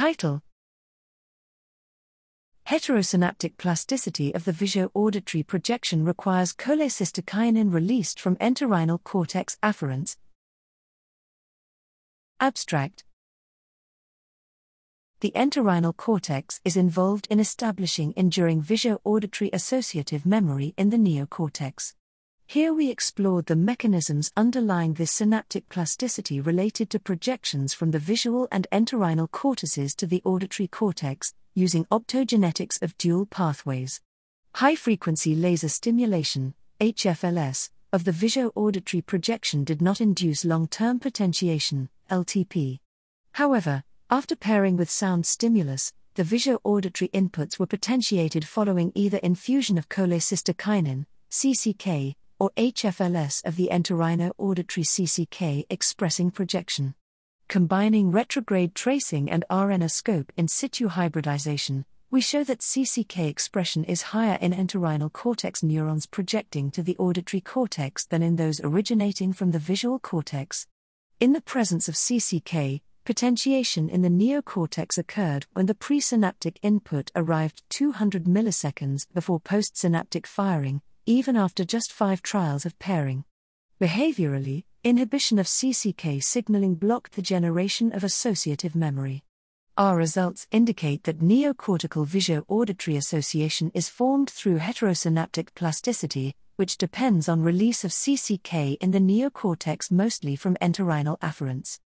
Title Heterosynaptic plasticity of the visuo-auditory projection requires cholecystokinin released from entorhinal cortex afferents. Abstract The entorhinal cortex is involved in establishing enduring visuo-auditory associative memory in the neocortex. Here we explored the mechanisms underlying this synaptic plasticity related to projections from the visual and entorhinal cortices to the auditory cortex, using optogenetics of dual pathways. High frequency laser stimulation, HFLS, of the visuo-auditory projection did not induce long-term potentiation, LTP. However, after pairing with sound stimulus, the visuo-auditory inputs were potentiated following either infusion of cholecystokinin, CCK, or HFLS of the entorhinal auditory CCK expressing projection. Combining retrograde tracing and RNAscope in situ hybridization, we show that CCK expression is higher in entorhinal cortex neurons projecting to the auditory cortex than in those originating from the visual cortex. In the presence of CCK, potentiation in the neocortex occurred when the presynaptic input arrived 200 milliseconds before postsynaptic firing, even after just five trials of pairing. Behaviorally, inhibition of CCK signaling blocked the generation of associative memory. Our results indicate that neocortical visuo auditory association is formed through heterosynaptic plasticity, which depends on release of CCK in the neocortex mostly from entorhinal afferents.